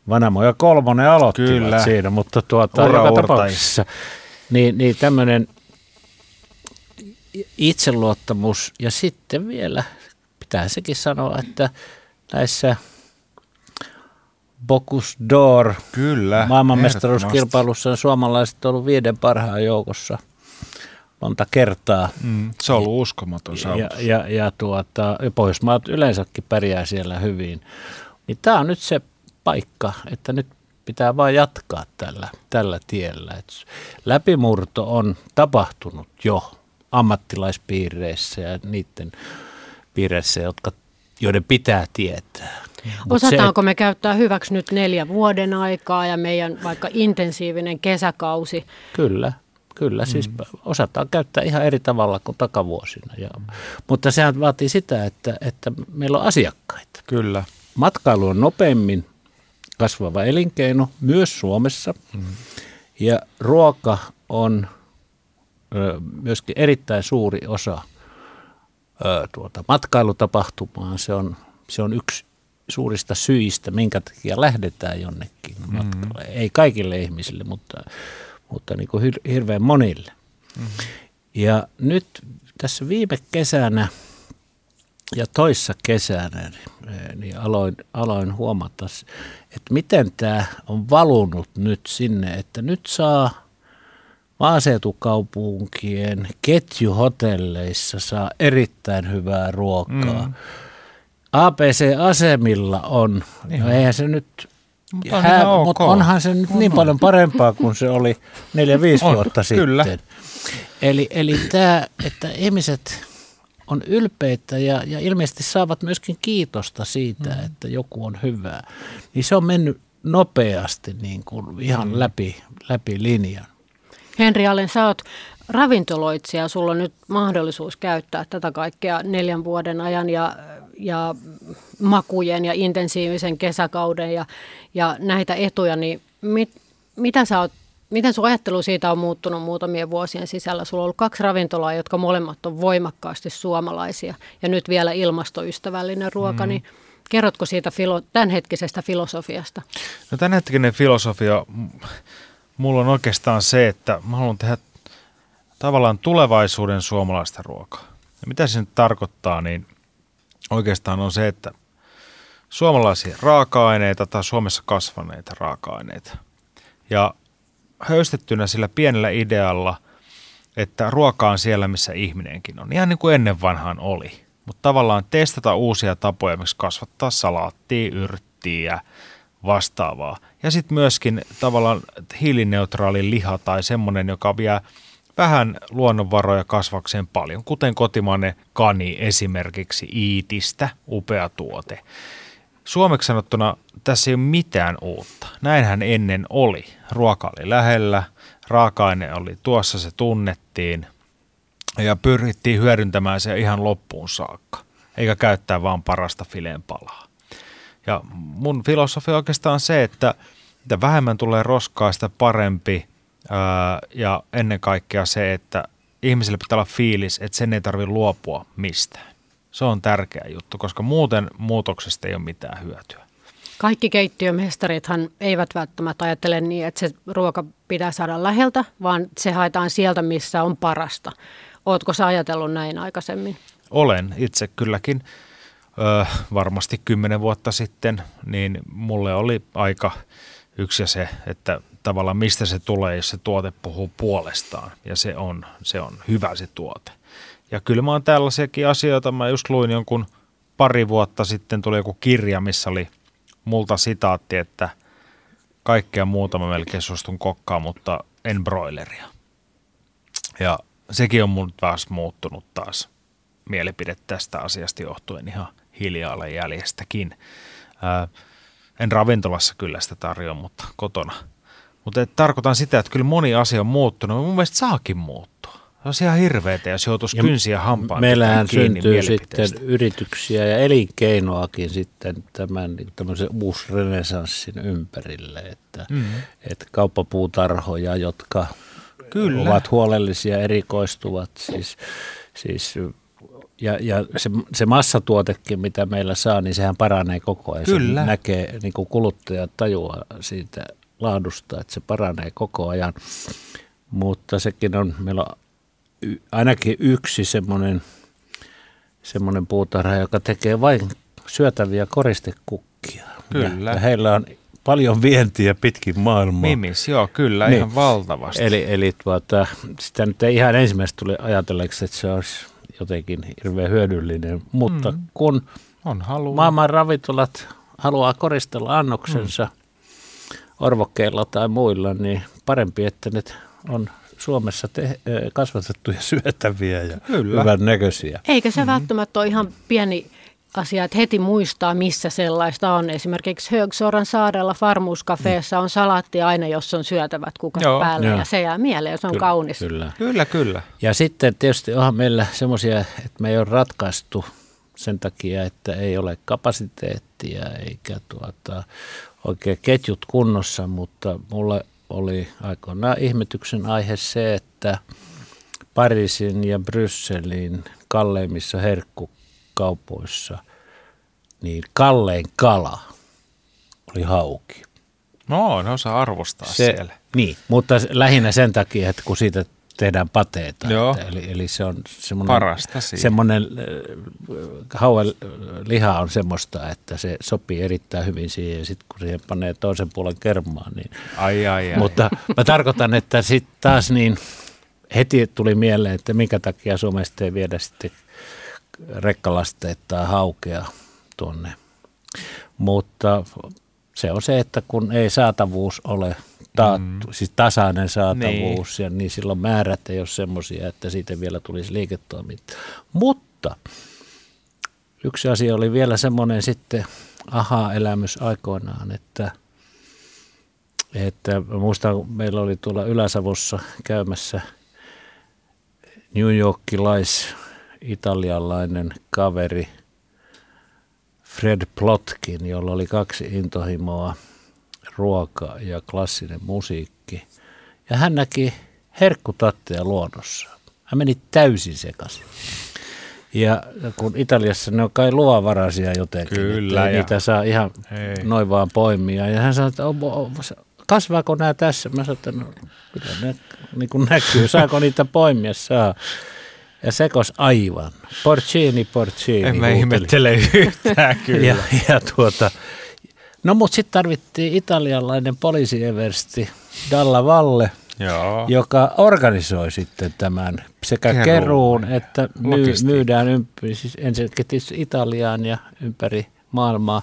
Vanamo ja Kolmonen aloittivat Kyllä. siinä, mutta tuota, Ura joka tapauksessa niin, niin tämmöinen itseluottamus ja sitten vielä pitää sekin sanoa, että näissä Bocuse d'Or Kyllä. maailmanmestaruuskilpailussa on suomalaiset ollut viiden parhaan joukossa monta kertaa. Mm, se on ollut uskomaton Ja, saavutus. ja, ja tuota, ja Pohjoismaat yleensäkin pärjää siellä hyvin. Niin tämä on nyt se paikka, että nyt pitää vain jatkaa tällä, tällä tiellä. Et läpimurto on tapahtunut jo ammattilaispiireissä ja niiden piireissä, jotka, joiden pitää tietää. Mut se, osataanko me käyttää hyväksi nyt neljä vuoden aikaa ja meidän vaikka intensiivinen kesäkausi? Kyllä, kyllä. Mm. Siis osataan käyttää ihan eri tavalla kuin takavuosina. Ja, mutta sehän vaatii sitä, että, että meillä on asiakkaita. Kyllä. Matkailu on nopeimmin kasvava elinkeino myös Suomessa. Mm. Ja ruoka on ö, myöskin erittäin suuri osa ö, tuota, matkailutapahtumaa. Se on, se on yksi suurista syistä, minkä takia lähdetään jonnekin matkalle. Ei kaikille ihmisille, mutta, mutta niin kuin hir- hirveän monille. Ja nyt tässä viime kesänä ja toissa kesänä niin, niin aloin, aloin huomata, että miten tämä on valunut nyt sinne, että nyt saa maaseutukaupunkien ketjuhotelleissa saa erittäin hyvää ruokaa. Mm. ABC-asemilla on, no eihän se nyt, Mutta on ihan ok. mutta onhan se nyt niin paljon parempaa kuin se oli neljä viisi <laughs> On, vuotta kyllä. sitten. Eli, eli tämä, että ihmiset on ylpeitä ja, ja ilmeisesti saavat myöskin kiitosta siitä, mm. että joku on hyvää, niin se on mennyt nopeasti niin kuin ihan mm. läpi, läpi linjan. Henri Allen, sä oot ravintoloitsija, sulla on nyt mahdollisuus käyttää tätä kaikkea neljän vuoden ajan ja, ja makujen ja intensiivisen kesäkauden ja, ja näitä etuja, niin mit, mitä sä oot, miten sun ajattelu siitä on muuttunut muutamien vuosien sisällä? Sulla on ollut kaksi ravintolaa, jotka molemmat on voimakkaasti suomalaisia ja nyt vielä ilmastoystävällinen ruoka, mm. niin kerrotko siitä filo, tämänhetkisestä filosofiasta? No tämänhetkinen filosofia, mulla on oikeastaan se, että mä haluan tehdä tavallaan tulevaisuuden suomalaista ruokaa. Ja mitä se nyt tarkoittaa, niin oikeastaan on se, että suomalaisia raaka-aineita tai Suomessa kasvaneita raaka-aineita. Ja höystettynä sillä pienellä idealla, että ruoka on siellä, missä ihminenkin on. Ihan niin kuin ennen vanhaan oli. Mutta tavallaan testata uusia tapoja, miksi kasvattaa salaattia, yrttiä, vastaavaa. Ja sitten myöskin tavallaan hiilineutraali liha tai semmoinen, joka vie vähän luonnonvaroja kasvakseen paljon, kuten kotimainen kani esimerkiksi Iitistä, upea tuote. Suomeksi sanottuna tässä ei ole mitään uutta. Näinhän ennen oli. Ruoka oli lähellä, raaka-aine oli tuossa, se tunnettiin ja pyrittiin hyödyntämään se ihan loppuun saakka, eikä käyttää vaan parasta fileen palaa. Ja mun filosofia oikeastaan on se, että mitä vähemmän tulee roskaa, sitä parempi. Ja ennen kaikkea se, että ihmisille pitää olla fiilis, että sen ei tarvitse luopua mistään. Se on tärkeä juttu, koska muuten muutoksesta ei ole mitään hyötyä. Kaikki keittiömestarithan eivät välttämättä ajattele niin, että se ruoka pitää saada läheltä, vaan se haetaan sieltä, missä on parasta. Ootko sä ajatellut näin aikaisemmin? Olen itse kylläkin ö, varmasti kymmenen vuotta sitten, niin mulle oli aika yksi ja se, että tavallaan mistä se tulee, jos se tuote puhuu puolestaan. Ja se on, se on hyvä se tuote. Ja kyllä mä oon tällaisiakin asioita, mä just luin jonkun pari vuotta sitten tuli joku kirja, missä oli multa sitaatti, että kaikkea muuta mä melkein suostun kokkaan, mutta en broileria. Ja sekin on mun taas muuttunut taas mielipide tästä asiasta johtuen ihan hiilijalanjäljestäkin. Ää, en ravintolassa kyllä sitä tarjoa, mutta kotona. Mutta tarkoitan sitä, että kyllä moni asia on muuttunut. Mun mielestä saakin muuttua. Se on ihan hirveetä, jos joutuisi ja kynsiä hampaan. Meillähän syntyy sitten yrityksiä ja elinkeinoakin sitten tämän tämmöisen renesanssin ympärille, että, mm-hmm. että kauppapuutarhoja, jotka Kyllä. ovat huolellisia, erikoistuvat, siis, siis ja, ja se, se massatuotekin, mitä meillä saa, niin sehän paranee koko ajan. Kyllä. Se näkee, niin kuin kuluttaja tajua siitä laadusta, että se paranee koko ajan. Mutta sekin on, meillä on ainakin yksi semmoinen, semmoinen puutarha, joka tekee vain syötäviä koristekukkia. Kyllä. Ja heillä on paljon vientiä pitkin maailmaa. Mimis, joo, kyllä, niin. ihan valtavasti. Eli, eli tuota, sitä nyt ei ihan ensimmäistä tuli ajatelleeksi, että se olisi jotenkin hirveän hyödyllinen, mutta mm. kun on halua. maailman ravintolat haluaa koristella annoksensa mm. Orvokkeilla tai muilla, niin parempi, että ne on Suomessa te, kasvatettuja <laughs> syötäviä ja Kyllä. hyvän näköisiä. Eikä se mm-hmm. välttämättä ole ihan pieni asia, että heti muistaa, missä sellaista on. Esimerkiksi Högsoran saarella Farmuskafeessa on salaatti aina, jos on syötävät kukat Joo. päällä Joo. ja se jää mieleen, se on kyllä, kaunis. Kyllä. kyllä, kyllä. Ja sitten tietysti onhan meillä semmoisia, että me ei ole ratkaistu sen takia, että ei ole kapasiteettia eikä tuota, oikein ketjut kunnossa, mutta mulle oli aikoinaan ihmetyksen aihe se, että Pariisin ja Brysselin kalleimmissa herkkukaupoissa niin kallein kala oli hauki. No, ne osaa arvostaa se, siellä. Niin, mutta lähinnä sen takia, että kun siitä tehdään pateita. Joo. Että, eli, eli se on semmoinen, Parasta semmoinen äh, liha on semmoista, että se sopii erittäin hyvin siihen ja sitten kun siihen panee toisen puolen kermaan. Niin, ai, ai, ai. Mutta mä tarkoitan, että sitten taas niin heti tuli mieleen, että minkä takia Suomesta ei viedä sitten rekkalasteet tai haukea tuonne. Mutta se on se, että kun ei saatavuus ole taattu, mm. siis tasainen saatavuus, niin. ja niin silloin määrät ei ole semmoisia, että siitä vielä tulisi liiketoimintaa. Mutta yksi asia oli vielä semmoinen sitten aha-elämys aikoinaan, että, että muistan, meillä oli tuolla Ylä-Savossa käymässä New Yorkilais italialainen kaveri Fred Plotkin, jolla oli kaksi intohimoa – ruoka ja klassinen musiikki. Ja hän näki herkkutatteja luonnossa. Hän meni täysin sekaisin. Ja kun Italiassa ne on kai luovaraisia jotenkin, Kyllä, että ja... niitä saa ihan Hei. noin vaan poimia. Ja hän sanoi, että kasvaako nämä tässä? Mä sanoin, että no, kyllä ne niin kuin näkyy, saako niitä poimia? Saa. Ja sekos aivan. Porcini, porcini. En mä ihmettele yhtään <laughs> kyllä. ja, ja tuota, No mutta sitten tarvittiin italialainen poliisieversti Dalla Valle, Joo. joka organisoi sitten tämän sekä keruun, keruun että myy, myydään ympäri, siis ensinnäkin Italiaan ja ympäri maailmaa.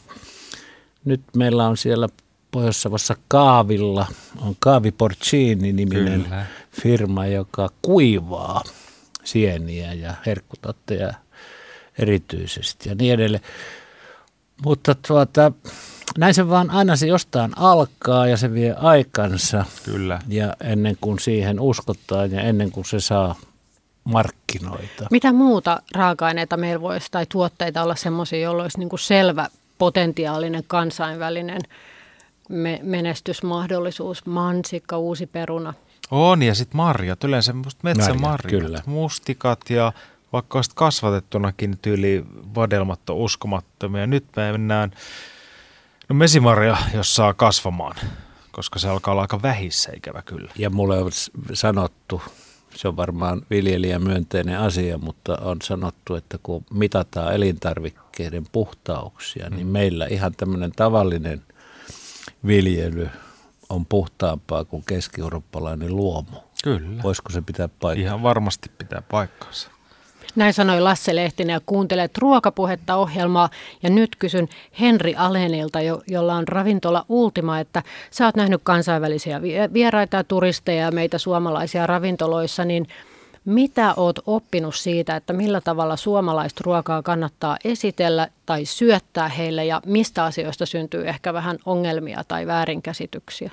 Nyt meillä on siellä Pohjois-Savossa Kaavilla, on Kaavi Porcini niminen Kyllä. firma, joka kuivaa sieniä ja herkkutatteja erityisesti ja niin edelleen. Mutta tuota, näin se vaan aina se jostain alkaa ja se vie aikansa. Kyllä. Ja ennen kuin siihen uskotaan ja ennen kuin se saa markkinoita. Mitä muuta raaka-aineita meillä voisi tai tuotteita olla semmoisia, joilla olisi niin kuin selvä potentiaalinen kansainvälinen me- menestysmahdollisuus? Mansikka, uusi peruna. On ja sitten marjat, yleensä metsämarjat, kyllä. mustikat ja vaikka olisit kasvatettunakin tyyli vadelmat on uskomattomia. Nyt me mennään No mesimarja, jos saa kasvamaan, koska se alkaa olla aika vähissä, ikävä kyllä. Ja mulle on sanottu, se on varmaan viljelijän myönteinen asia, mutta on sanottu, että kun mitataan elintarvikkeiden puhtauksia, niin mm. meillä ihan tämmöinen tavallinen viljely on puhtaampaa kuin keski-eurooppalainen luomu. Kyllä. Voisiko se pitää paikkaa? Ihan varmasti pitää paikkaansa. Näin sanoi Lasse Lehtinen ja kuuntelet ruokapuhetta ohjelmaa. Ja nyt kysyn Henri Alenilta, jo, jolla on ravintola Ultima, että sä oot nähnyt kansainvälisiä vieraita ja turisteja ja meitä suomalaisia ravintoloissa, niin Mitä oot oppinut siitä, että millä tavalla suomalaista ruokaa kannattaa esitellä tai syöttää heille ja mistä asioista syntyy ehkä vähän ongelmia tai väärinkäsityksiä?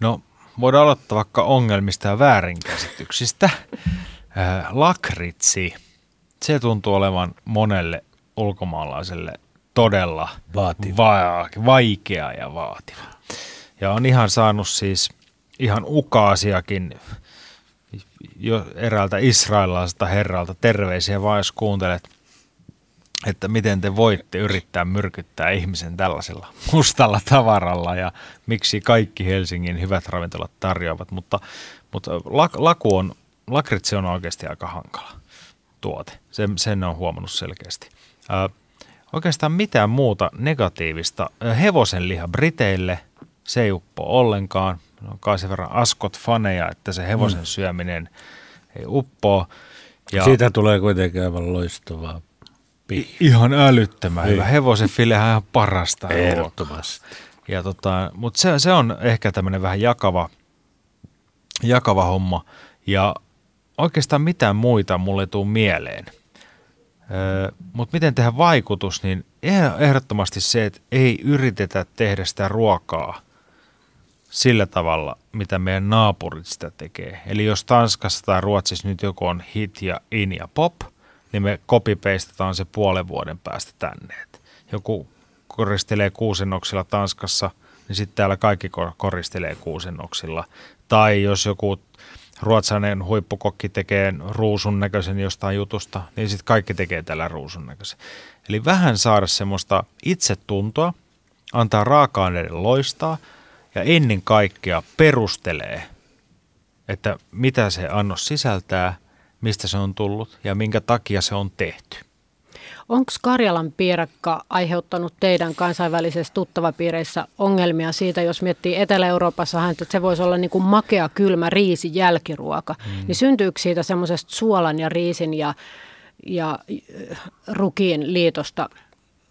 No voidaan aloittaa vaikka ongelmista ja väärinkäsityksistä. Lakritsi, se tuntuu olevan monelle ulkomaalaiselle todella Vaativa. Va- vaikea ja vaativa. Ja on ihan saanut siis ihan ukaasiakin jo eräältä israelilaiselta herralta terveisiä vaan, jos kuuntelet, että miten te voitte yrittää myrkyttää ihmisen tällaisella mustalla tavaralla ja miksi kaikki Helsingin hyvät ravintolat tarjoavat, mutta, mutta laku on, lakritsi on oikeasti aika hankala tuote. Sen, sen on huomannut selkeästi. Ää, oikeastaan mitään muuta negatiivista. Hevosen liha Briteille, se ei uppo ollenkaan. On kai sen verran askot faneja, että se hevosen mm. syöminen ei uppoa. Ja Siitä tulee kuitenkin aivan loistavaa pihviä. Ihan älyttömän hyvä. Hevosen filehän on ihan parasta Ehdottomasti. Ja tota, mutta se, se, on ehkä tämmöinen vähän jakava, jakava homma. Ja oikeastaan mitään muita mulle ei tule mieleen. Öö, mutta miten tehdä vaikutus, niin ehdottomasti se, että ei yritetä tehdä sitä ruokaa sillä tavalla, mitä meidän naapurit sitä tekee. Eli jos Tanskassa tai Ruotsissa nyt joku on hit ja in ja pop, niin me copy-pastetaan se puolen vuoden päästä tänne. Et joku koristelee kuusennoksilla Tanskassa, niin sitten täällä kaikki koristelee kuusennoksilla. Tai jos joku ruotsalainen huippukokki tekee ruusun näköisen jostain jutusta, niin sitten kaikki tekee tällä ruusun näköisen. Eli vähän saada semmoista itsetuntoa, antaa raaka-aineiden loistaa ja ennen kaikkea perustelee, että mitä se annos sisältää, mistä se on tullut ja minkä takia se on tehty. Onko Karjalan piirakka aiheuttanut teidän kansainvälisessä tuttavapiireissä ongelmia siitä, jos miettii Etelä-Euroopassa, että se voisi olla niin kuin makea, kylmä riisi jälkiruoka, mm. niin syntyykö siitä semmoisesta suolan ja riisin ja, ja äh, rukiin liitosta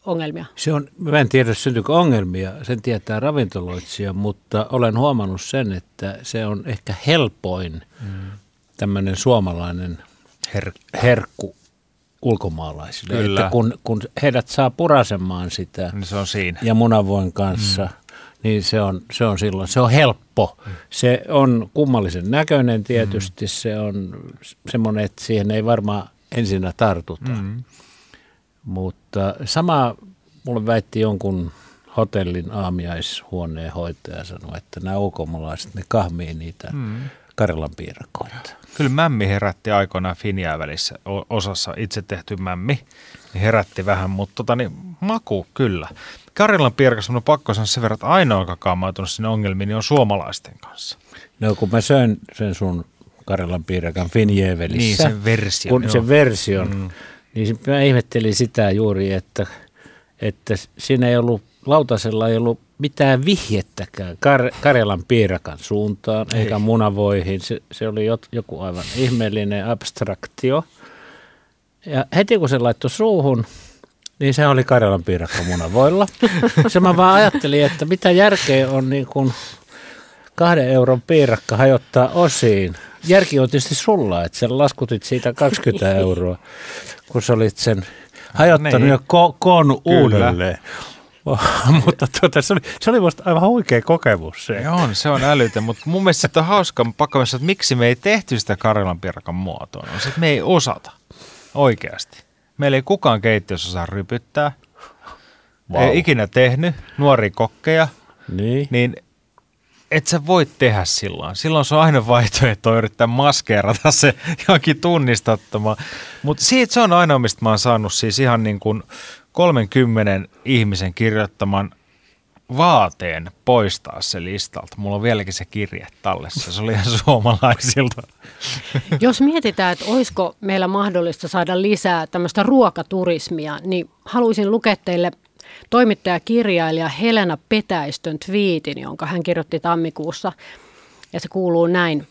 ongelmia? Se on, mä en tiedä syntyykö ongelmia, sen tietää ravintoloitsija, mutta olen huomannut sen, että se on ehkä helpoin mm. tämmöinen suomalainen Her- herkku ulkomaalaisille. Kyllä. Että kun, kun heidät saa purasemaan sitä niin se on siinä. ja munavoin kanssa, mm. niin se on, se on silloin, se on helppo. Mm. Se on kummallisen näköinen tietysti, mm. se on semmoinen, että siihen ei varmaan ensinnä tartuta. Mm. Mutta sama mulle väitti jonkun hotellin aamiaishuoneen hoitaja sanoi, että nämä ulkomaalaiset, ne kahmii niitä mm. Karjalan piirakoita. Kyllä mämmi herätti aikoinaan Finiaa välissä osassa itse tehty mämmi, niin herätti vähän, mutta tota, niin, maku kyllä. Karjalan piirakas on pakko sanoa sen verran, että ainoa, joka kaamautunut sinne ongelmiin, niin on suomalaisten kanssa. No kun mä söin sen sun Karjalan piirakan Finjevelissä. Niin, sen version. Kun sen version, mm. Niin mä ihmettelin sitä juuri, että, että siinä ei ollut, lautasella ei ollut mitään vihjettäkään Kar- Karjalan piirakan suuntaan, Ei. eikä munavoihin. Se, se oli joku aivan ihmeellinen abstraktio. Ja heti kun se laittoi suuhun, niin se oli Karjalan piirakka munavoilla. se mä vaan ajattelin, että mitä järkeä on niin kuin kahden euron piirakka hajottaa osiin. Järki on tietysti sulla, että sä laskutit siitä 20 euroa, kun sä olit sen hajottanut niin. jo ko- koon uudelleen. <laughs> mutta tuota, se, oli, se oli musta aivan huikea kokemus se. On, se on älytön, mutta mun mielestä sitä on hauska pakko että miksi me ei tehty sitä Karjalan pirkan muotoon. On se, että me ei osata oikeasti. Meillä ei kukaan keittiössä osaa rypyttää. Wow. Ei ikinä tehnyt, nuori kokkeja. Niin. niin et sä voi tehdä silloin. Silloin se on aina vaihtoehto yrittää maskeerata se johonkin tunnistattoma. Mutta siitä se on aina, mistä mä oon saanut siis ihan niin kuin 30 ihmisen kirjoittaman vaateen poistaa se listalta. Mulla on vieläkin se kirje tallessa. Se oli ihan suomalaisilta. Jos mietitään, että olisiko meillä mahdollista saada lisää tämmöistä ruokaturismia, niin haluaisin lukea teille toimittajakirjailija Helena Petäistön twiitin, jonka hän kirjoitti tammikuussa. Ja se kuuluu näin.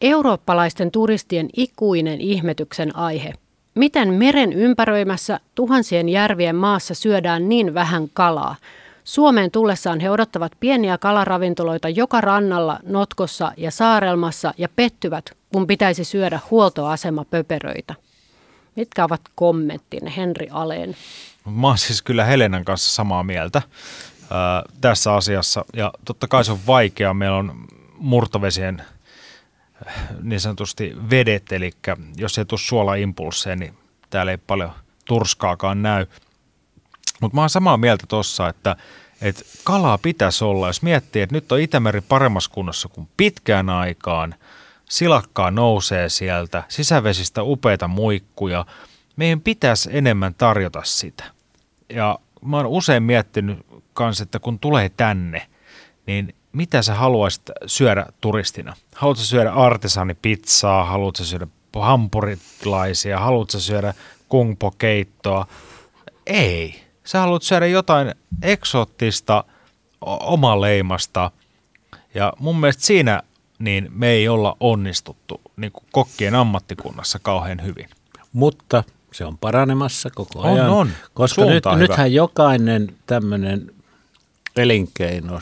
Eurooppalaisten turistien ikuinen ihmetyksen aihe – Miten meren ympäröimässä tuhansien järvien maassa syödään niin vähän kalaa? Suomeen tullessaan he odottavat pieniä kalaravintoloita joka rannalla, notkossa ja saarelmassa ja pettyvät, kun pitäisi syödä huoltoasema pöperöitä. Mitkä ovat kommenttinne, Henri Aleen? Mä oon siis kyllä Helenan kanssa samaa mieltä ää, tässä asiassa. Ja totta kai se on vaikea. Meillä on murtovesien niin sanotusti vedet, eli jos ei tule suolaimpulsseja, niin täällä ei paljon turskaakaan näy. Mutta mä oon samaa mieltä tuossa, että, että kalaa pitäisi olla. Jos miettii, että nyt on Itämeri paremmassa kunnossa kuin pitkään aikaan, silakkaa nousee sieltä, sisävesistä upeita muikkuja, meidän pitäisi enemmän tarjota sitä. Ja mä oon usein miettinyt kanssa, että kun tulee tänne, niin mitä sä haluaisit syödä turistina? Haluatko syödä artesanipizzaa, haluatko syödä hampurilaisia, haluatko syödä kungpo-keittoa? Ei. Sä haluat syödä jotain eksoottista, omaleimasta. Ja mun mielestä siinä niin me ei olla onnistuttu niin kuin kokkien ammattikunnassa kauhean hyvin. Mutta se on paranemassa koko On, ajan. on. Koska nyt, hyvä. nythän jokainen tämmöinen elinkeino,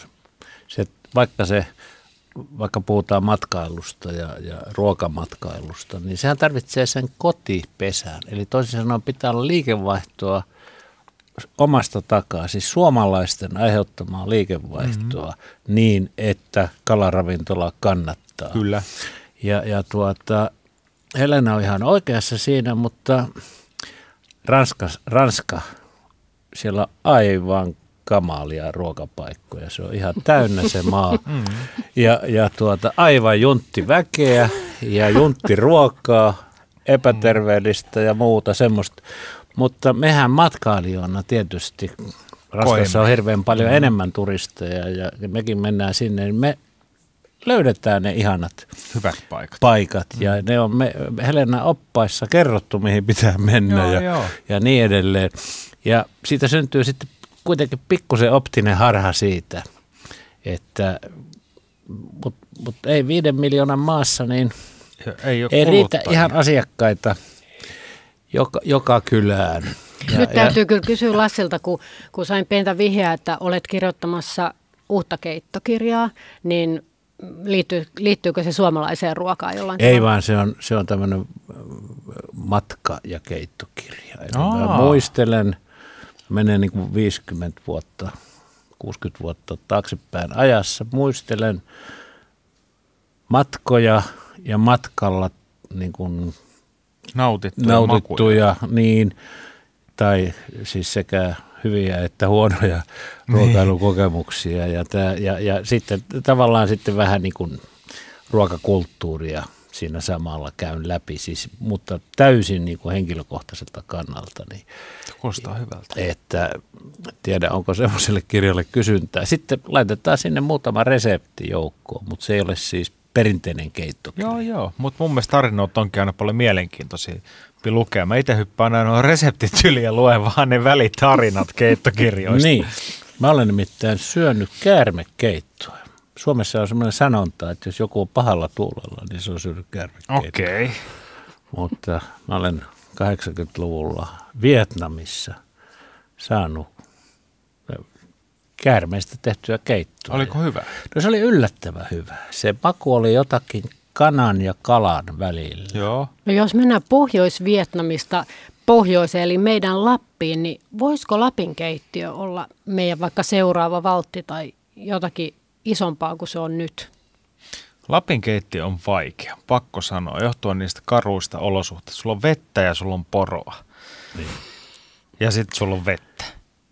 se, vaikka se vaikka puhutaan matkailusta ja, ja ruokamatkailusta, niin sehän tarvitsee sen kotipesän. Eli toisin sanoen pitää olla liikevaihtoa omasta takaa, siis suomalaisten aiheuttamaa liikevaihtoa mm-hmm. niin, että kalaravintola kannattaa. Kyllä. Ja, ja tuota, Helena on ihan oikeassa siinä, mutta Ranska, Ranska siellä on aivan kamalia ruokapaikkoja. Se on ihan täynnä se maa. <laughs> Ja, ja tuota, aivan juntti väkeä ja juntti ruokaa, epäterveellistä ja muuta semmoista. Mutta mehän matkailijoina tietysti, Ranskassa on hirveän paljon enemmän turisteja ja mekin mennään sinne, niin me löydetään ne ihanat Hyvät paikat. paikat ja ne on me, Helena oppaissa kerrottu, mihin pitää mennä Joo, ja, joo. ja niin edelleen. Ja siitä syntyy sitten kuitenkin pikkusen optinen harha siitä, että mutta mut ei viiden miljoonan maassa, niin Ei, ei riitä ihan asiakkaita joka, joka kylään. Ja, Nyt täytyy kyllä kysyä Lassilta, kun, kun sain pientä vihjeä, että olet kirjoittamassa uutta keittokirjaa, niin liittyy, liittyykö se suomalaiseen ruokaan jollain Ei tavalla? vaan se on, se on tämmöinen matka- ja keittokirja. Eli mä muistelen, menee niin kuin 50 vuotta, 60 vuotta taaksepäin ajassa, muistelen matkoja ja matkalla niin kuin nautittuja, makuja. nautittuja, niin, tai siis sekä hyviä että huonoja ruokailukokemuksia. Ja, tää, ja, ja sitten tavallaan sitten vähän niin kuin ruokakulttuuria siinä samalla käyn läpi, siis, mutta täysin niin kuin henkilökohtaiselta kannalta. Niin, Kuulostaa hyvältä. että tiedä, onko semmoiselle kirjalle kysyntää. Sitten laitetaan sinne muutama resepti joukkoon, mutta se ei ole siis perinteinen keittokirja. Joo, joo. Mutta mun mielestä tarinot onkin aina paljon mielenkiintoisia lukea. Mä itse hyppään aina reseptit yli ja luen vaan ne välitarinat keittokirjoista. Niin. Mä olen nimittäin syönyt käärmekeittoa. Suomessa on semmoinen sanonta, että jos joku on pahalla tuulella, niin se on syönyt käärmekeittoa. Okei. Okay. Mutta mä olen 80-luvulla Vietnamissa saanut käärmeistä tehtyä keittoa. Oliko hyvä? No se oli yllättävän hyvä. Se maku oli jotakin kanan ja kalan välillä. Joo. No jos mennään Pohjois-Vietnamista pohjoiseen, eli meidän Lappiin, niin voisiko Lapin keittiö olla meidän vaikka seuraava valtti tai jotakin isompaa kuin se on nyt? Lapin keittiö on vaikea, pakko sanoa, johtuen niistä karuista olosuhteista. Sulla on vettä ja sulla on poroa. Niin. Ja sitten sulla on vettä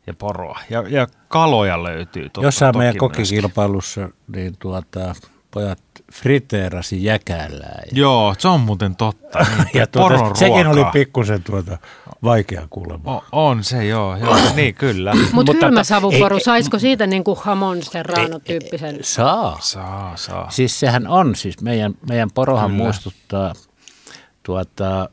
ja poroa. Ja, ja kaloja löytyy totta, Jossain toki meidän myöskin. kokikilpailussa niin tuota, pojat friteerasi jäkälää. Ja, Joo, se on muuten totta. <laughs> Niin, ja poron tuota, sekin oli pikkusen tuota, vaikea kuulemma. O, on se, joo. joo niin, kyllä. Mutta Mutta hylmä ta- savuporu, saisiko siitä niin kuin Hamon Serrano tyyppisen? Saa. Saa, saa. Siis sehän on, siis meidän, meidän porohan Kyllä. muistuttaa tuota,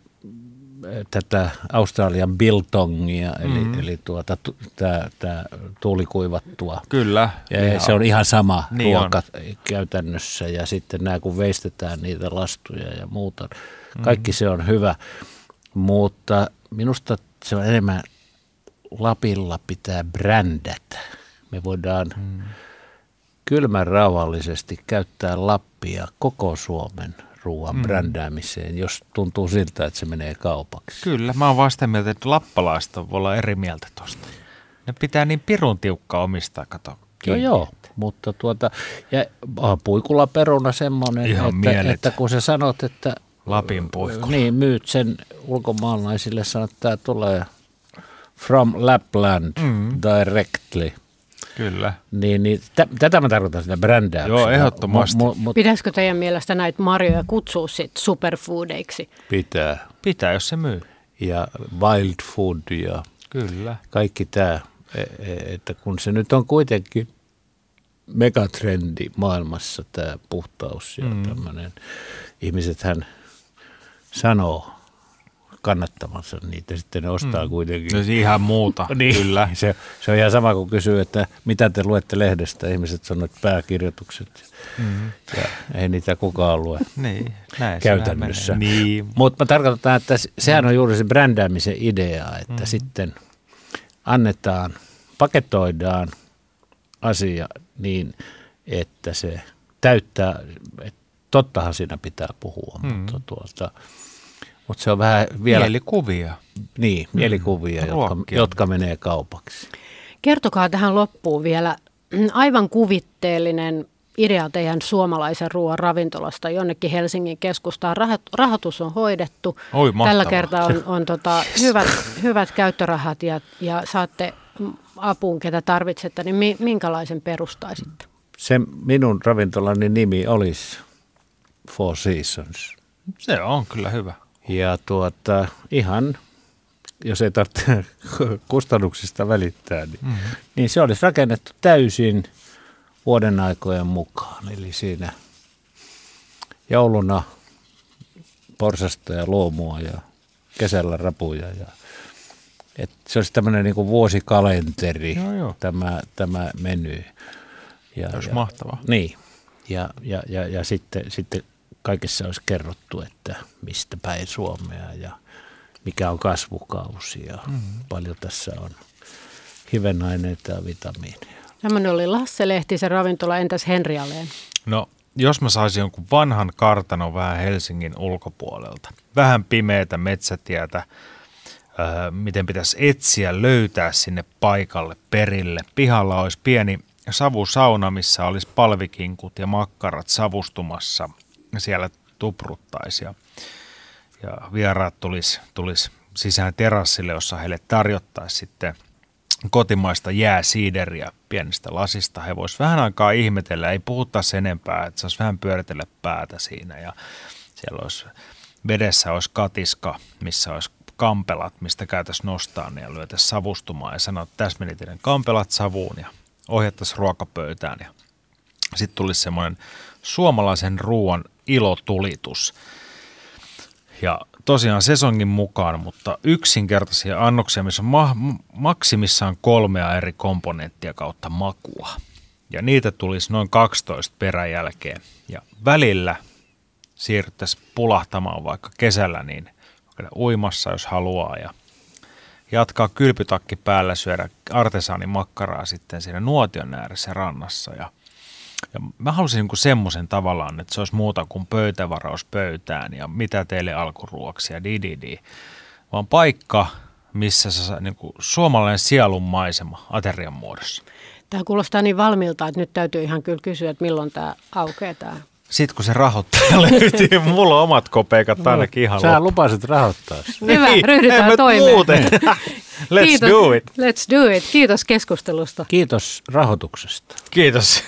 tätä Australian biltongia, eli, Mhm. mm-hmm. eli tuota, tu, tää, tää tuulikuivattua. Kyllä. Ja Ihan. se on ihan sama Niin ruoka on. käytännössä ja sitten nämä kun veistetään niitä lastuja ja muuta, kaikki mm. se on hyvä, mutta minusta se on enemmän Lapilla pitää brändätä. me voidaan mm. kylmän rauhallisesti käyttää Lappia koko Suomen ruoan mm. brändäämiseen, jos tuntuu siltä, että se menee kaupaksi. Kyllä, mä oon vasta mieltä, että lappalaista voi olla eri mieltä tuosta. Ne pitää niin pirun tiukka omistaa, kato. Joo, joo, mutta tuota, ja puikulla peruna semmoinen, että, että, kun sä sanot, että Lapin puikula. Niin, myyt sen ulkomaalaisille, sanot, että tämä tulee from Lapland mm. directly. Kyllä. Niin, niin t- tätä mä tarkoitan sitä brändäyksellä. Joo, ehdottomasti. Mu- mu- Pitäisikö teidän mielestä näitä marjoja kutsua sit superfoodeiksi? Pitää. Pitää, jos se myy. Ja wild food ja Kyllä. kaikki tämä. E, e, että kun se nyt on kuitenkin megatrendi maailmassa tämä puhtaus ja mm. tämmöinen. Ihmisethän sanoo kannattamansa niitä, sitten ne ostaa mm. kuitenkin. No ihan muuta, <laughs> niin, kyllä. Se, se on ihan sama kuin kysyy, että mitä te luette lehdestä. Ihmiset sanoo, että pääkirjoitukset. Mm. Ja ei niitä kukaan lue niin, näin käytännössä. Niin. Mutta mä tarkoitan, että sehän on juuri se brändäämisen idea, että mm. sitten annetaan, paketoidaan asia niin, että se täyttää, että tottahan siinä pitää puhua, mm. mutta tuosta – mutta se on vähän vielä... Mielikuvia. Niin, mm. mielikuvia, mm. jotka, jotka menee kaupaksi. Kertokaa tähän loppuun vielä aivan kuvitteellinen idea teidän suomalaisen ruoan ravintolasta jonnekin Helsingin keskustaan. Rahoitus on hoidettu. Oi, Tällä kertaa on, on tota, <laughs> hyvät, hyvät käyttörahat ja, ja saatte apuun, ketä tarvitsette. Niin minkälaisen perustaisitte? Se minun ravintolani nimi olisi Four Seasons. Se on kyllä hyvä. Ja tuota, ihan, jos ei tarvitse <laughs> kustannuksista välittää, niin, mm-hmm. niin se olisi rakennettu täysin vuoden aikojen mukaan. Eli siinä jouluna porsasta ja luomua ja kesällä rapuja. Ja, et se olisi tämmöinen niin vuosikalenteri, joo, joo. Tämä, tämä meny. Ja, olisi ja, mahtavaa. Niin, ja, ja, ja, ja sitten, sitten kaikessa olisi kerrottu, että mistä päin Suomea ja mikä on kasvukausi ja mm-hmm. paljon tässä on hivenaineita ja vitamiineja. Tämmöinen oli Lasse Lehtisen ravintola, entäs Henri Aleen? No, jos mä saisin jonkun vanhan kartanon vähän Helsingin ulkopuolelta, vähän pimeätä metsätietä, äh, miten pitäisi etsiä, löytää sinne paikalle, perille. Pihalla olisi pieni savusauna, missä olisi palvikinkut ja makkarat savustumassa siellä tupruttaisi ja, ja vieraat tulisi tulis sisään terassille, jossa heille tarjottaisi sitten kotimaista jääsiideriä pienestä lasista. He voisivat vähän aikaa ihmetellä, ei puhuttaisi enempää, että saisi vähän pyöritellä päätä siinä ja siellä olisi vedessä olisi katiska, missä olisi kampelat, mistä käytäisiin nostaa ne ja lyötäisiin savustumaan ja sanoa, että tässä meni teidän kampelat savuun ja ohjattaisiin ruokapöytään ja sitten tulisi semmoinen suomalaisen ruoan ilotulitus. Ja tosiaan sesongin mukaan, mutta yksinkertaisia annoksia, missä on ma- maksimissaan kolmea eri komponenttia kautta makua. Ja niitä tulisi noin 12 peräjälkeen. Ja välillä siirryttäisiin pulahtamaan vaikka kesällä niin uimassa, jos haluaa. Ja jatkaa kylpytakki päällä syödä artesaanimakkaraa sitten siinä nuotion ääressä rannassa. Ja ja mä halusin niin semmoisen tavallaan, että se olisi muuta kuin pöytävaraus pöytään ja mitä teille alkuruoksia, di, di, di. vaan paikka, missä se niin kuin suomalainen sielun maisema aterian muodossa. Tämä kuulostaa niin valmilta, että nyt täytyy ihan kyllä kysyä, että milloin tämä aukeaa tämä sitten kun se rahoittaja <laughs> löytyy, mulla on omat kopeikat no, ainakin ihan Sä loppu. lupasit rahoittaa. Hyvä, niin, ryhdytään toimeen. <laughs> Let's Kiitos. do it. Let's do it. Kiitos keskustelusta. Kiitos rahoituksesta. Kiitos.